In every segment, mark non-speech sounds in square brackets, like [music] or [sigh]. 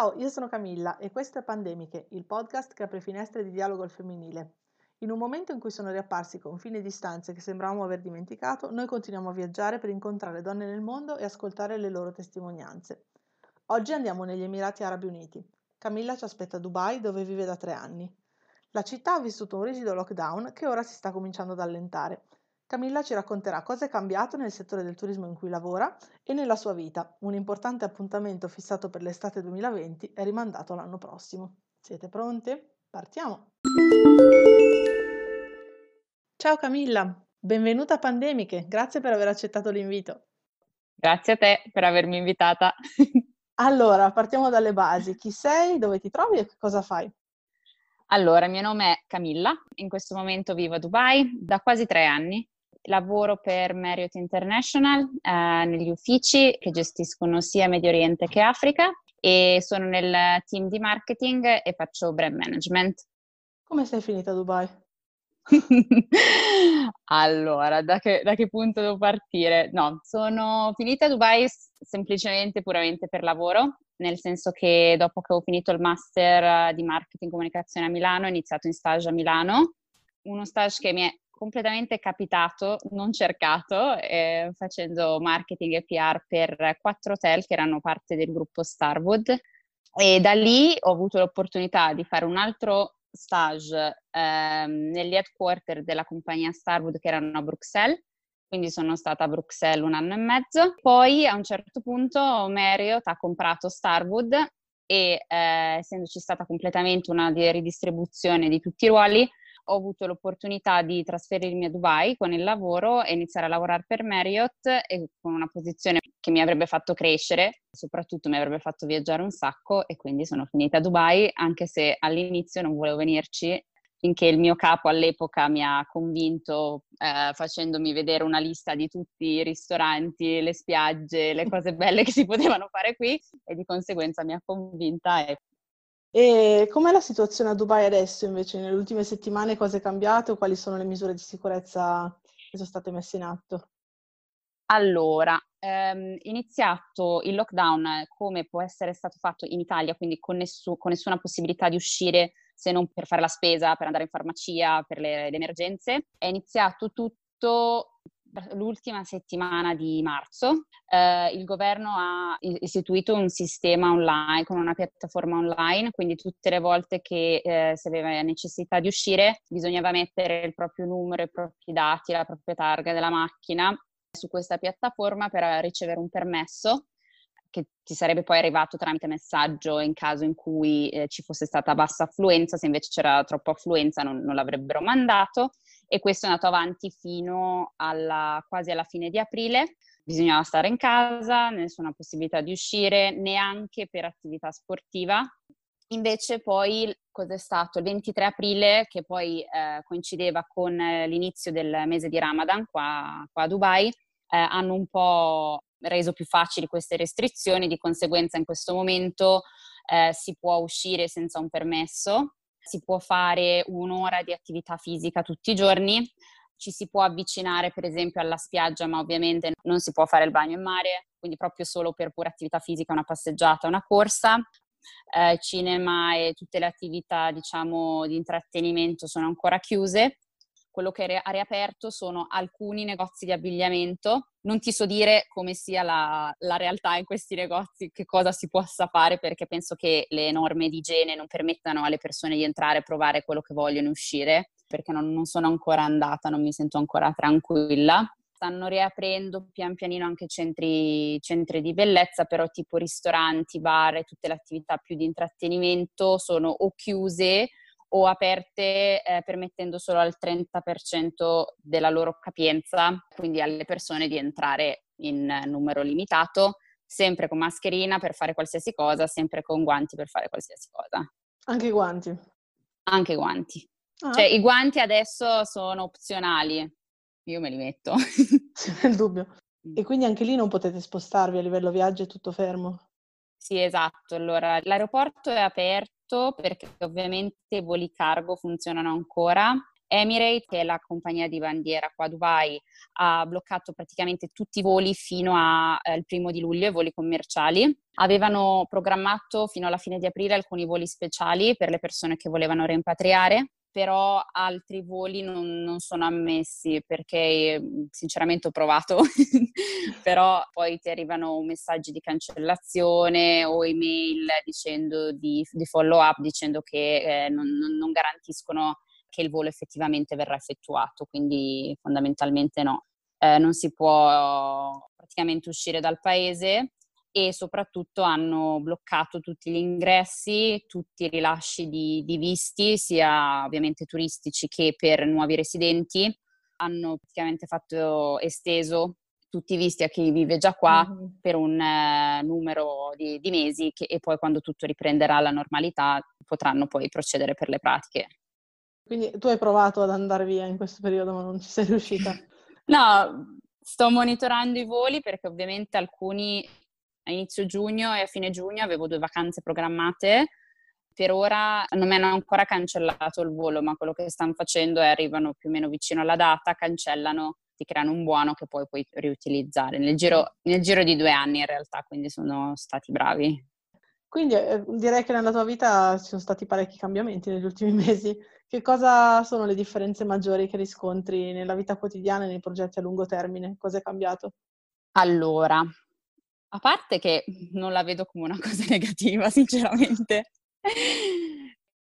Ciao, io sono Camilla e questo è Pandemiche, il podcast che apre finestre di dialogo al femminile. In un momento in cui sono riapparsi confini e distanze che sembravamo aver dimenticato, noi continuiamo a viaggiare per incontrare donne nel mondo e ascoltare le loro testimonianze. Oggi andiamo negli Emirati Arabi Uniti. Camilla ci aspetta a Dubai dove vive da tre anni. La città ha vissuto un rigido lockdown che ora si sta cominciando ad allentare Camilla ci racconterà cosa è cambiato nel settore del turismo in cui lavora e nella sua vita. Un importante appuntamento fissato per l'estate 2020 è rimandato l'anno prossimo. Siete pronte? Partiamo! Ciao Camilla, benvenuta a Pandemiche, grazie per aver accettato l'invito. Grazie a te per avermi invitata. [laughs] allora, partiamo dalle basi. Chi sei, dove ti trovi e cosa fai? Allora, il mio nome è Camilla, in questo momento vivo a Dubai da quasi tre anni lavoro per Marriott International eh, negli uffici che gestiscono sia Medio Oriente che Africa e sono nel team di marketing e faccio brand management. Come sei finita a Dubai? [laughs] allora, da che, da che, punto devo partire? No, sono finita a Dubai semplicemente puramente per lavoro, nel senso che dopo che ho finito il master di marketing e comunicazione a Milano, ho iniziato in stage a Milano, uno stage che mi è completamente capitato, non cercato, eh, facendo marketing e PR per quattro hotel che erano parte del gruppo Starwood. E da lì ho avuto l'opportunità di fare un altro stage ehm, negli headquarter della compagnia Starwood che erano a Bruxelles, quindi sono stata a Bruxelles un anno e mezzo. Poi a un certo punto Marriott ha comprato Starwood e eh, essendoci stata completamente una ridistribuzione di tutti i ruoli, ho avuto l'opportunità di trasferirmi a Dubai con il lavoro e iniziare a lavorare per Marriott e con una posizione che mi avrebbe fatto crescere, soprattutto mi avrebbe fatto viaggiare un sacco e quindi sono finita a Dubai anche se all'inizio non volevo venirci finché il mio capo all'epoca mi ha convinto eh, facendomi vedere una lista di tutti i ristoranti, le spiagge, le cose belle che si potevano fare qui e di conseguenza mi ha convinta e e com'è la situazione a Dubai adesso invece? Nelle ultime settimane cosa è cambiato? Quali sono le misure di sicurezza che sono state messe in atto? Allora, ehm, iniziato il lockdown come può essere stato fatto in Italia, quindi con, nessu- con, nessuna possibilità di uscire se non per fare la spesa, per andare in farmacia, per le, le emergenze, è iniziato tutto l'ultima settimana di marzo eh, il governo ha istituito un sistema online con una piattaforma online, quindi tutte le volte che eh, si aveva necessità di uscire bisognava mettere il proprio numero, i propri dati, la propria targa della macchina su questa piattaforma per ricevere un permesso che ti sarebbe poi arrivato tramite messaggio in caso in cui eh, ci fosse stata bassa affluenza, se invece c'era troppa affluenza non, non l'avrebbero mandato e questo è andato avanti fino alla, quasi alla fine di aprile. Bisognava stare in casa, nessuna possibilità di uscire, neanche per attività sportiva. Invece poi cos'è stato? Il 23 aprile, che poi eh, coincideva con l'inizio del mese di Ramadan qua, qua a Dubai, eh, hanno un po' reso più facili queste restrizioni, di conseguenza in questo momento eh, si può uscire senza un permesso, si può fare un'ora di attività fisica tutti i giorni, ci si può avvicinare per esempio alla spiaggia, ma ovviamente non si può fare il bagno in mare, quindi proprio solo per pura attività fisica, una passeggiata, una corsa. Eh, cinema e tutte le attività diciamo di intrattenimento sono ancora chiuse quello che ha riaperto sono alcuni negozi di abbigliamento. Non ti so dire come sia la, la, realtà in questi negozi, che cosa si possa fare, perché penso che le norme di igiene non permettano alle persone di entrare e provare quello che vogliono e uscire, perché non, non sono ancora andata, non mi sento ancora tranquilla. Stanno riaprendo pian pianino anche centri, centri di bellezza, però tipo ristoranti, bar e tutte le attività più di intrattenimento sono o chiuse o aperte eh, permettendo solo al 30% della loro capienza, quindi alle persone di entrare in numero limitato, sempre con mascherina per fare qualsiasi cosa, sempre con guanti per fare qualsiasi cosa. Anche i guanti? Anche i guanti. Ah. Cioè i guanti adesso sono opzionali, io me li metto. [laughs] Nel dubbio. Mm. E quindi anche lì non potete spostarvi a livello viaggio, è tutto fermo? Sì, esatto. Allora, l'aeroporto è aperto perché ovviamente i voli cargo funzionano ancora. Emirates, che è la compagnia di bandiera qua a Dubai, ha bloccato praticamente tutti i voli fino al eh, primo di luglio, i voli commerciali. Avevano programmato fino alla fine di aprile alcuni voli speciali per le persone che volevano rimpatriare però altri voli non, non, sono ammessi perché mhmm, sinceramente ho provato, [laughs] però poi ti arrivano messaggi di cancellazione o email dicendo di, di follow up dicendo che eh, non, non, garantiscono che il volo effettivamente verrà effettuato, quindi fondamentalmente no. Eh, non si può praticamente uscire dal paese e soprattutto hanno bloccato tutti gli ingressi, tutti i rilasci di, di visti, sia ovviamente turistici che per nuovi residenti. Hanno praticamente fatto esteso tutti i visti a chi vive già qua mm-hmm. per un eh, numero di, di mesi che, e poi quando tutto riprenderà alla normalità potranno poi procedere per le pratiche. Quindi tu hai provato ad andare via in questo periodo ma non ci sei riuscita? [laughs] no, sto monitorando i voli perché ovviamente alcuni a inizio giugno e a fine giugno avevo due vacanze programmate. Per ora non mi hanno ancora cancellato il volo, ma quello che stanno facendo è arrivano più o meno vicino alla data, cancellano, ti creano un buono che poi puoi riutilizzare nel giro, nel giro di due anni in realtà, quindi sono stati bravi. Quindi eh, direi che nella tua vita ci sono stati parecchi cambiamenti negli ultimi [laughs] mesi. Che cosa sono le differenze maggiori che riscontri nella vita quotidiana e nei progetti a lungo termine? Cosa è cambiato? Allora, a parte che non la vedo come una [laughs] cosa negativa, sinceramente.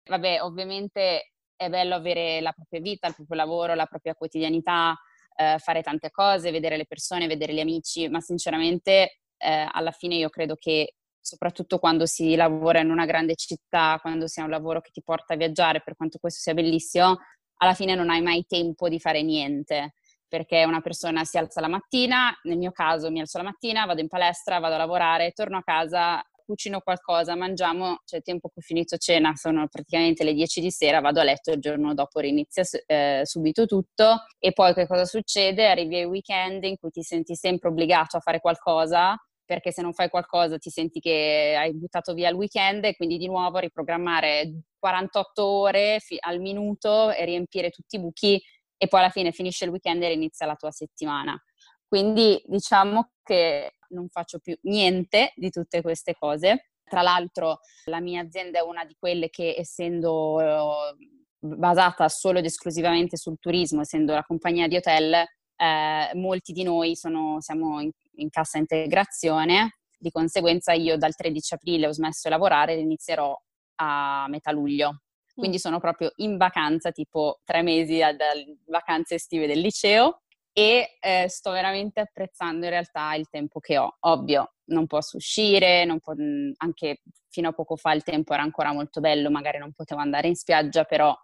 Vabbè, ovviamente è bello avere la propria vita, il proprio lavoro, la propria quotidianità, eh, fare tante cose, vedere le persone, vedere gli amici, ma sinceramente eh, alla fine io credo che soprattutto quando si lavora in una grande città, quando si ha un lavoro che ti porta a viaggiare, per quanto questo sia bellissimo, alla fine non hai mai tempo di fare niente perché una persona si alza la mattina, nel mio caso mi alzo la mattina, vado in palestra, vado a lavorare, torno a casa, cucino qualcosa, mangiamo, c'è il tempo che ho finito cena, sono praticamente le 10 di sera, vado a letto, il giorno dopo rinizia eh, subito tutto e poi che cosa succede? Arrivi ai weekend in cui ti senti sempre obbligato a fare qualcosa perché se non fai qualcosa ti senti che hai buttato via il weekend e quindi di nuovo riprogrammare 48 ore fi- al minuto e riempire tutti i buchi e poi alla fine finisce il weekend e inizia la tua settimana. Quindi diciamo che non faccio più niente di tutte queste cose. Tra l'altro la mia azienda è una di quelle che essendo eh, basata solo ed esclusivamente sul turismo, essendo la compagnia di hotel, eh, molti di noi sono, siamo in, in, cassa integrazione, di conseguenza io dal 13 aprile ho smesso di lavorare e inizierò a metà luglio. Quindi sono proprio in vacanza, tipo tre mesi dalle vacanze estive del liceo e eh, sto veramente apprezzando in realtà il tempo che ho. Ovvio, non posso uscire, non po- anche fino a poco fa il tempo era ancora molto bello, magari non potevo andare in spiaggia, però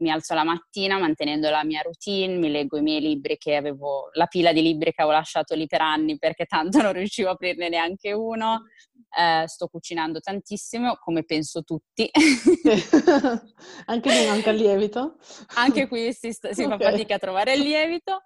mi alzo la mattina mantenendo la mia routine, mi leggo i miei libri che avevo, la pila di libri che avevo lasciato lì per anni perché tanto non riuscivo a aprirne neanche uno, eh, sto cucinando tantissimo, come penso tutti. [laughs] Anche qui manca il lievito? Anche qui si, sta, si okay. fa fatica a trovare il lievito,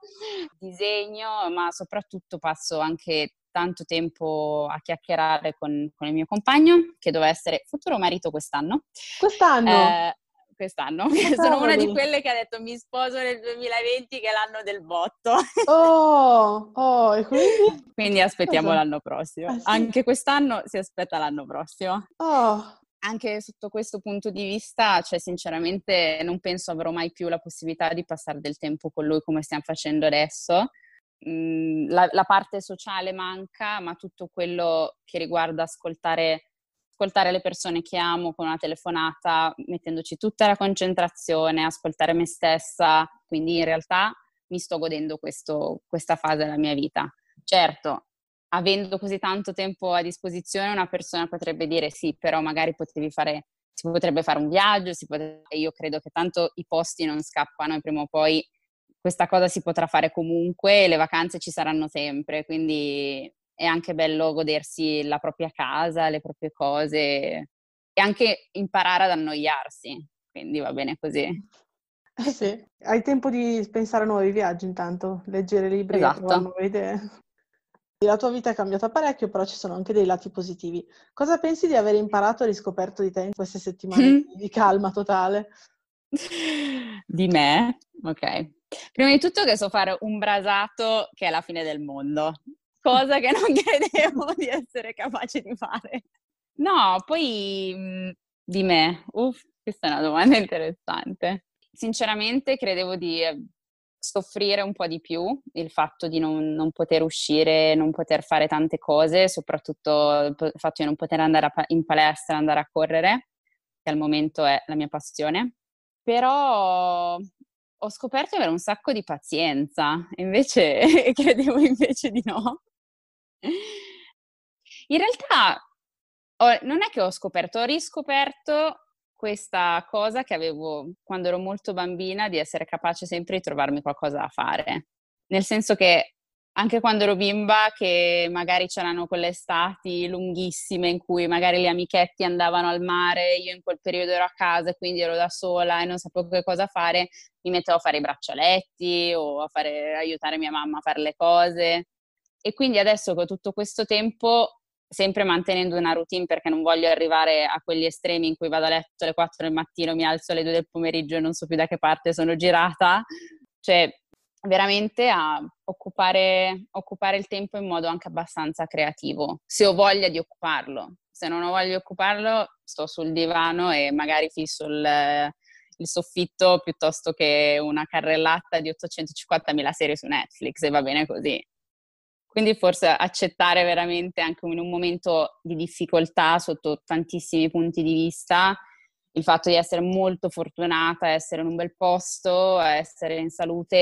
disegno, ma soprattutto passo anche tanto tempo a chiacchierare con, con, il mio compagno, che doveva essere futuro marito quest'anno. Quest'anno? Eh, quest'anno. Sono una di quelle che ha detto mi sposo nel 2020 che è l'anno del botto. Oh, oh, e quindi? quindi aspettiamo Cosa? l'anno prossimo. Ah, sì? Anche quest'anno si aspetta l'anno prossimo. Oh. Anche sotto questo punto di vista, cioè sinceramente non penso avrò mai più la possibilità di passare del tempo con lui come stiamo facendo adesso. Mm, la, la parte sociale manca, ma tutto quello che riguarda ascoltare ascoltare le persone che amo con una telefonata, mettendoci tutta la concentrazione, ascoltare me stessa, quindi in realtà mi sto godendo questo, questa fase della mia vita. Certo, avendo così tanto tempo a disposizione, una persona potrebbe dire sì, però magari potevi fare, si potrebbe fare un viaggio, potrebbe, io credo che tanto i posti non scappano e prima o poi questa cosa si potrà fare comunque, le vacanze ci saranno sempre, quindi è anche bello godersi la propria casa, le proprie cose e anche imparare ad annoiarsi, quindi va bene così. Eh sì, hai tempo di pensare a nuovi viaggi intanto, leggere libri esatto. e trovare nuove idee. La tua vita è cambiata parecchio, però ci sono anche dei lati positivi. Cosa pensi di aver imparato e riscoperto di te in queste settimane di calma totale? [laughs] Di me? Ok. Prima di tutto che so fare un brasato che è la fine del mondo, cosa che non [laughs] credevo di essere capace di fare. No, poi mh, di me, uff, questa è una domanda interessante. Sinceramente credevo di eh, soffrire un po' di più il fatto di non, non, poter uscire, non poter fare tante cose, soprattutto il fatto di non poter andare in palestra, andare a correre, che al momento è la mia passione. Però ho scoperto di avere un sacco di pazienza, invece [laughs] credevo invece di no. In realtà ho, non è che ho scoperto, ho riscoperto questa cosa che avevo quando ero molto bambina di essere capace sempre di trovarmi qualcosa da fare. Nel senso che anche quando ero bimba, che magari c'erano quelle estati lunghissime in cui magari le amichetti andavano al mare, io in quel periodo ero a casa e quindi ero da sola e non sapevo che cosa fare, mi mettevo a fare i braccialetti o a fare, aiutare mia mamma a fare le cose. E quindi adesso con tutto questo tempo sempre mantenendo una routine perché non voglio arrivare a quegli estremi in cui vado a letto alle 4 del mattino, mi alzo alle 2 del pomeriggio e non so più da che parte sono girata. Cioè, veramente a occupare, occupare il tempo in modo anche abbastanza creativo, se ho voglia di occuparlo. Se non ho voglia di occuparlo, sto sul divano e magari fisso il, il soffitto piuttosto che una carrellata di 850.000 serie su Netflix e va bene così. Quindi forse accettare veramente anche in un momento di difficoltà sotto tantissimi punti di vista il fatto di essere molto fortunata, essere in un bel posto, essere in salute,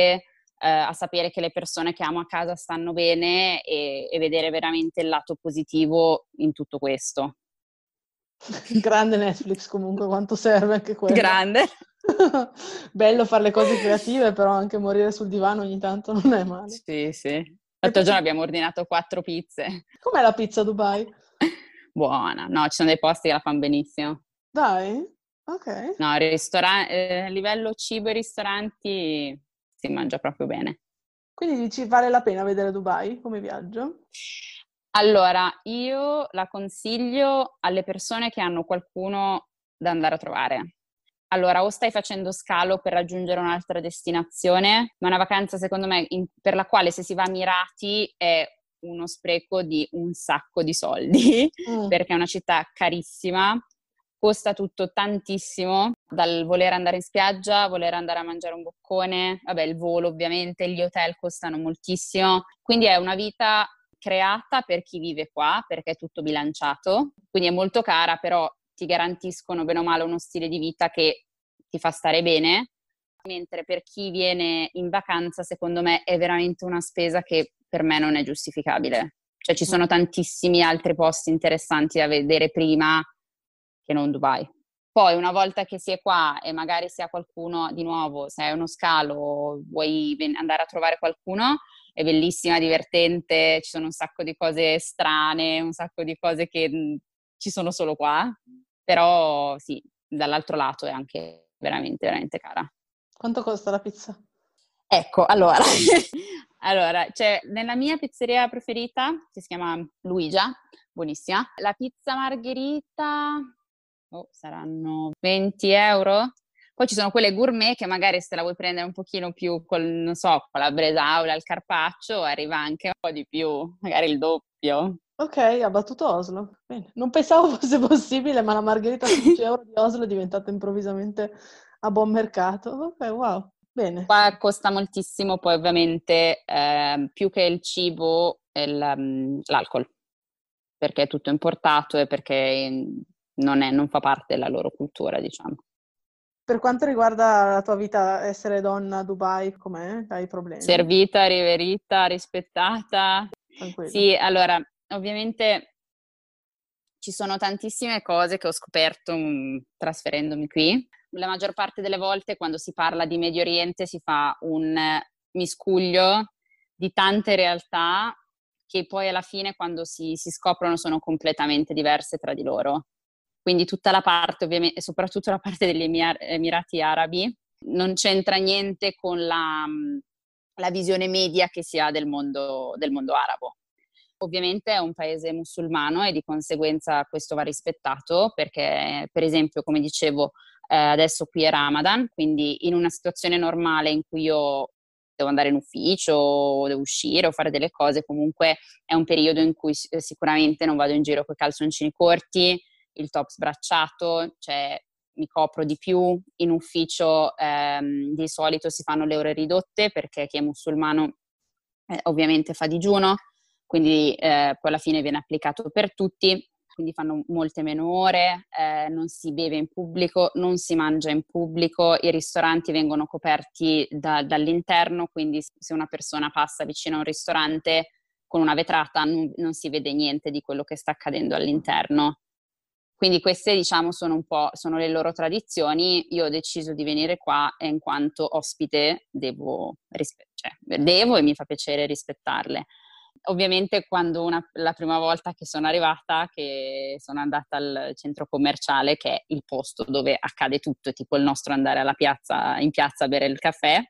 eh, a sapere che le persone che amo a casa stanno bene e, e vedere veramente il lato positivo in tutto questo. [laughs] Grande Netflix comunque, quanto serve anche quello. Grande. [laughs] Bello fare le cose creative, però anche morire sul divano ogni tanto non è male. Sì, sì. L'altro giorno abbiamo ordinato quattro pizze. Com'è la pizza a Dubai? [laughs] Buona, no, ci sono dei posti che la fanno benissimo. Dai, ok. No, ristora- eh, a livello cibo e ristoranti si mangia proprio bene. Quindi dici vale la pena vedere Dubai come viaggio? Allora, io la consiglio alle persone che hanno qualcuno da andare a trovare. Allora, o stai facendo scalo per raggiungere un'altra destinazione, ma una vacanza secondo me in, per la quale se si va mirati è uno spreco di un sacco di soldi, mm. [laughs] perché è una città carissima, costa tutto tantissimo, dal voler andare in spiaggia, voler andare a mangiare un boccone, vabbè il volo ovviamente, gli hotel costano moltissimo, quindi è una vita creata per chi vive qua, perché è tutto bilanciato, quindi è molto cara, però ti garantiscono bene o male uno stile di vita che ti fa stare bene, mentre per chi viene in vacanza secondo me è veramente una spesa che per me non è giustificabile. Cioè ci sono tantissimi altri posti interessanti da vedere prima che non Dubai. Poi una volta che si è qua e magari si ha qualcuno di nuovo, se hai uno scalo, vuoi andare a trovare qualcuno, è bellissima, divertente, ci sono un sacco di cose strane, un sacco di cose che ci sono solo qua, però sì, dall'altro lato è anche veramente, veramente cara. Quanto costa la pizza? Ecco, allora, [laughs] allora cioè, nella mia pizzeria preferita, che si chiama Luigia, buonissima, la pizza margherita oh, saranno 20 euro. Poi ci sono quelle gourmet che magari se la vuoi prendere un pochino più col, non so, con la bresaola, il carpaccio, arriva anche un po' di più, magari il doppio. Ok, ha battuto Oslo. Bene. Non pensavo [laughs] fosse possibile, ma la margherita a 10 [laughs] euro di Oslo è diventata improvvisamente a buon mercato. Ok, wow. Bene. Qua costa moltissimo, poi ovviamente eh, più che il cibo, il, um, l'alcol, perché è tutto importato e perché non, è, non fa parte della loro cultura, diciamo. Per quanto riguarda la tua vita, essere donna a Dubai, com'è? Hai problemi? Servita, riverita, rispettata. Tranquillo. Sì, allora, ovviamente ci sono tantissime cose che ho scoperto um, trasferendomi qui. La maggior parte delle volte quando si parla di Medio Oriente si fa un miscuglio di tante realtà che poi alla fine quando si, si scoprono sono completamente diverse tra di loro. Quindi tutta la parte, ovviamente, soprattutto la parte degli Emirati Arabi, non c'entra niente con la, la visione media che si ha del mondo, del mondo arabo. Ovviamente è un paese musulmano e di conseguenza questo va rispettato perché, per esempio, come dicevo, eh, adesso qui è Ramadan, quindi in una situazione normale in cui io devo andare in ufficio, devo uscire o fare delle cose, comunque è un periodo in cui sicuramente non vado in giro con i calzoncini corti, il top sbracciato, cioè mi copro di più, in ufficio ehm, di solito si fanno le ore ridotte perché chi è musulmano eh, ovviamente fa digiuno, quindi eh, poi alla fine viene applicato per tutti, quindi fanno molte meno ore, eh, non si beve in pubblico, non si mangia in pubblico, i ristoranti vengono coperti da, dall'interno, quindi se una persona passa vicino a un ristorante con una vetrata non, non si vede niente di quello che sta accadendo all'interno. Quindi queste, diciamo, sono un po' sono le loro tradizioni. Io ho deciso di venire qua e in quanto ospite devo, rispe- cioè, devo e mi fa piacere rispettarle. Ovviamente quando una, la prima volta che sono arrivata, che sono andata al centro commerciale, che è il posto dove accade tutto, tipo il nostro andare piazza, in piazza a bere il caffè,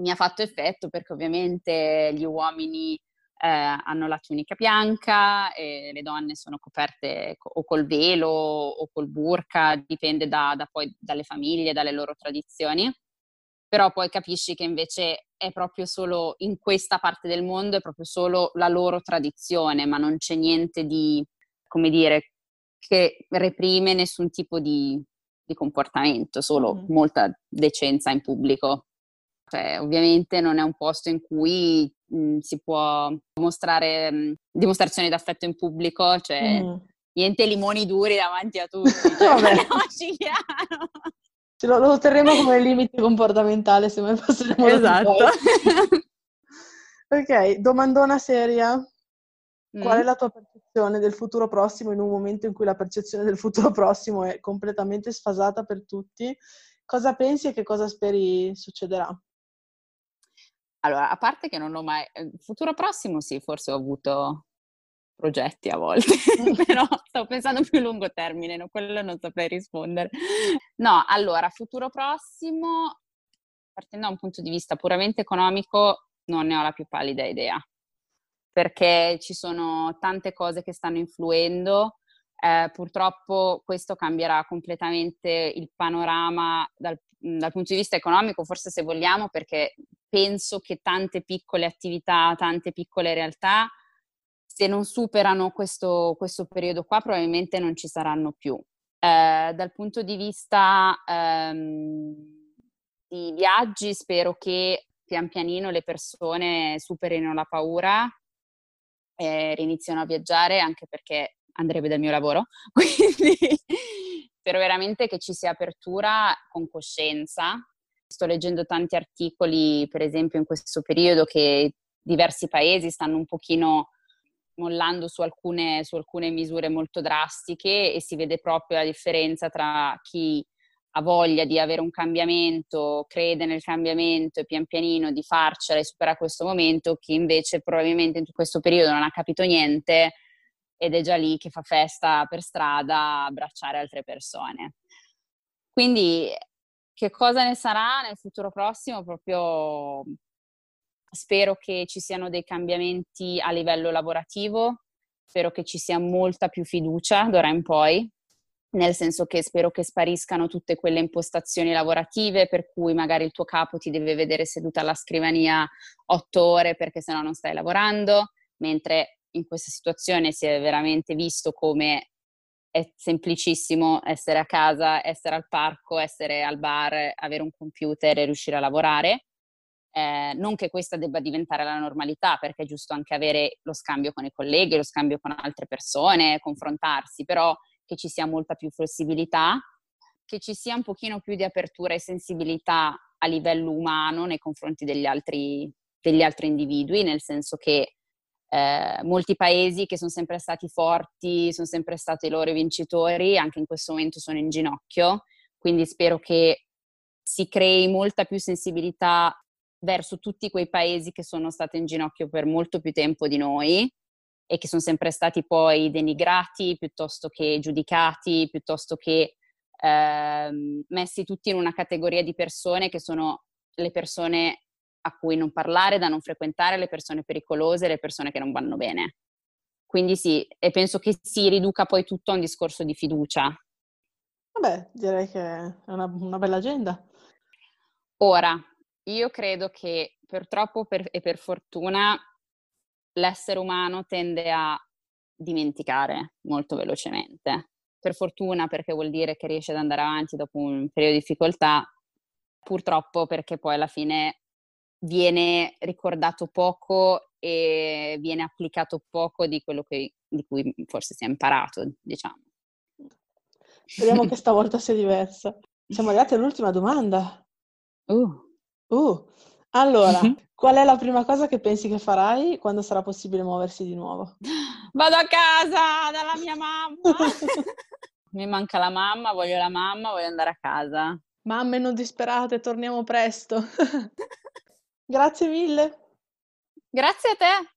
mi ha fatto effetto perché ovviamente gli uomini eh, hanno la tunica bianca le donne sono coperte o col velo o col burka, dipende da, da poi dalle famiglie, dalle loro tradizioni. Però poi capisci che invece è proprio solo in questa parte del mondo, è proprio solo la loro tradizione, ma non c'è niente di, come dire, che reprime nessun tipo di, di comportamento, solo mm. molta decenza in pubblico. Cioè, ovviamente non è un posto in cui mh, mhmm, si può mostrare mh, mhmm, dimostrazioni d'affetto in pubblico, cioè mm. niente limoni duri davanti a tutti. [laughs] Cioè, [laughs] lo, lo terremo come [laughs] limite comportamentale se mai passeremo Esatto. [laughs] ok, domandona seria. Mm. Qual è la tua percezione del futuro prossimo in un momento in cui la percezione del futuro [laughs] prossimo è completamente sfasata per tutti? Cosa pensi e che cosa speri succederà? Allora, a parte che non ho mai... Eh, futuro prossimo sì, forse ho avuto progetti a volte, [laughs] [laughs] però sto pensando più a lungo termine, no? quello non saprei rispondere. No, allora, futuro prossimo, partendo da un punto di vista puramente economico, non ne ho la più pallida idea, perché ci sono tante cose che stanno influendo. Eh, purtroppo questo cambierà completamente il panorama dal, dal punto di vista economico, forse se vogliamo, perché penso che tante piccole attività, tante piccole realtà, se non superano questo, questo periodo qua, probabilmente non ci saranno più. Eh, dal punto di vista ehm, di viaggi, spero che pian pianino le persone superino la paura e iniziano a viaggiare, anche perché andrebbe dal mio lavoro. [laughs] Quindi spero veramente che ci sia apertura con coscienza Sto leggendo tanti articoli, per esempio in questo periodo, che diversi paesi stanno un pochino mollando su alcune, su alcune misure molto drastiche e si vede proprio la differenza tra chi ha voglia di avere un cambiamento, crede nel cambiamento e pian pianino di farcela e superare questo momento, chi invece probabilmente in questo periodo non ha capito niente ed è già lì che fa festa per strada a abbracciare altre persone. Quindi che cosa ne sarà nel futuro prossimo? Proprio spero che ci siano dei cambiamenti a livello lavorativo, spero che ci sia molta più fiducia d'ora in poi, nel senso che spero che spariscano tutte quelle impostazioni lavorative per cui magari il tuo capo ti deve vedere seduta alla scrivania otto ore perché sennò non stai lavorando, mentre in questa situazione si è veramente visto come è semplicissimo essere a casa, essere al parco, essere al bar, avere un computer e riuscire a lavorare. Eh, non che questa debba diventare la normalità, perché è giusto anche avere lo scambio con i colleghi, lo scambio con altre persone, confrontarsi, però che ci sia molta più flessibilità, che ci sia un pochino più di apertura e sensibilità a livello umano nei confronti degli altri, degli altri individui, nel senso che eh, molti paesi che sono sempre stati forti, sono sempre stati i loro vincitori, anche in questo momento sono in ginocchio, quindi spero che si crei molta più sensibilità verso tutti quei paesi che sono stati in ginocchio per molto più tempo di noi e che sono sempre stati poi denigrati piuttosto che giudicati, piuttosto che eh, messi tutti in una categoria di persone che sono le persone a cui non parlare, da non frequentare le persone pericolose, le persone che non vanno bene. Quindi sì, e penso che si riduca poi tutto a un discorso di fiducia. Vabbè, direi che è una, una bella agenda. Ora, io credo che purtroppo per, e per fortuna l'essere umano tende a dimenticare molto velocemente. Per fortuna perché vuol dire che riesce ad andare avanti dopo un periodo di difficoltà, purtroppo perché poi alla fine viene ricordato poco e viene applicato poco di quello che, di cui forse si è imparato, diciamo. Speriamo che [laughs] stavolta sia diversa. Siamo arrivati all'ultima domanda. Uh. Uh. Allora, qual è la prima cosa che pensi che farai quando sarà possibile muoversi di nuovo? Vado a casa dalla mia mamma. [laughs] Mi manca la mamma, voglio la mamma, voglio andare a casa. Mamme, non disperate, torniamo presto. [laughs] Grazie mille. Grazie a te.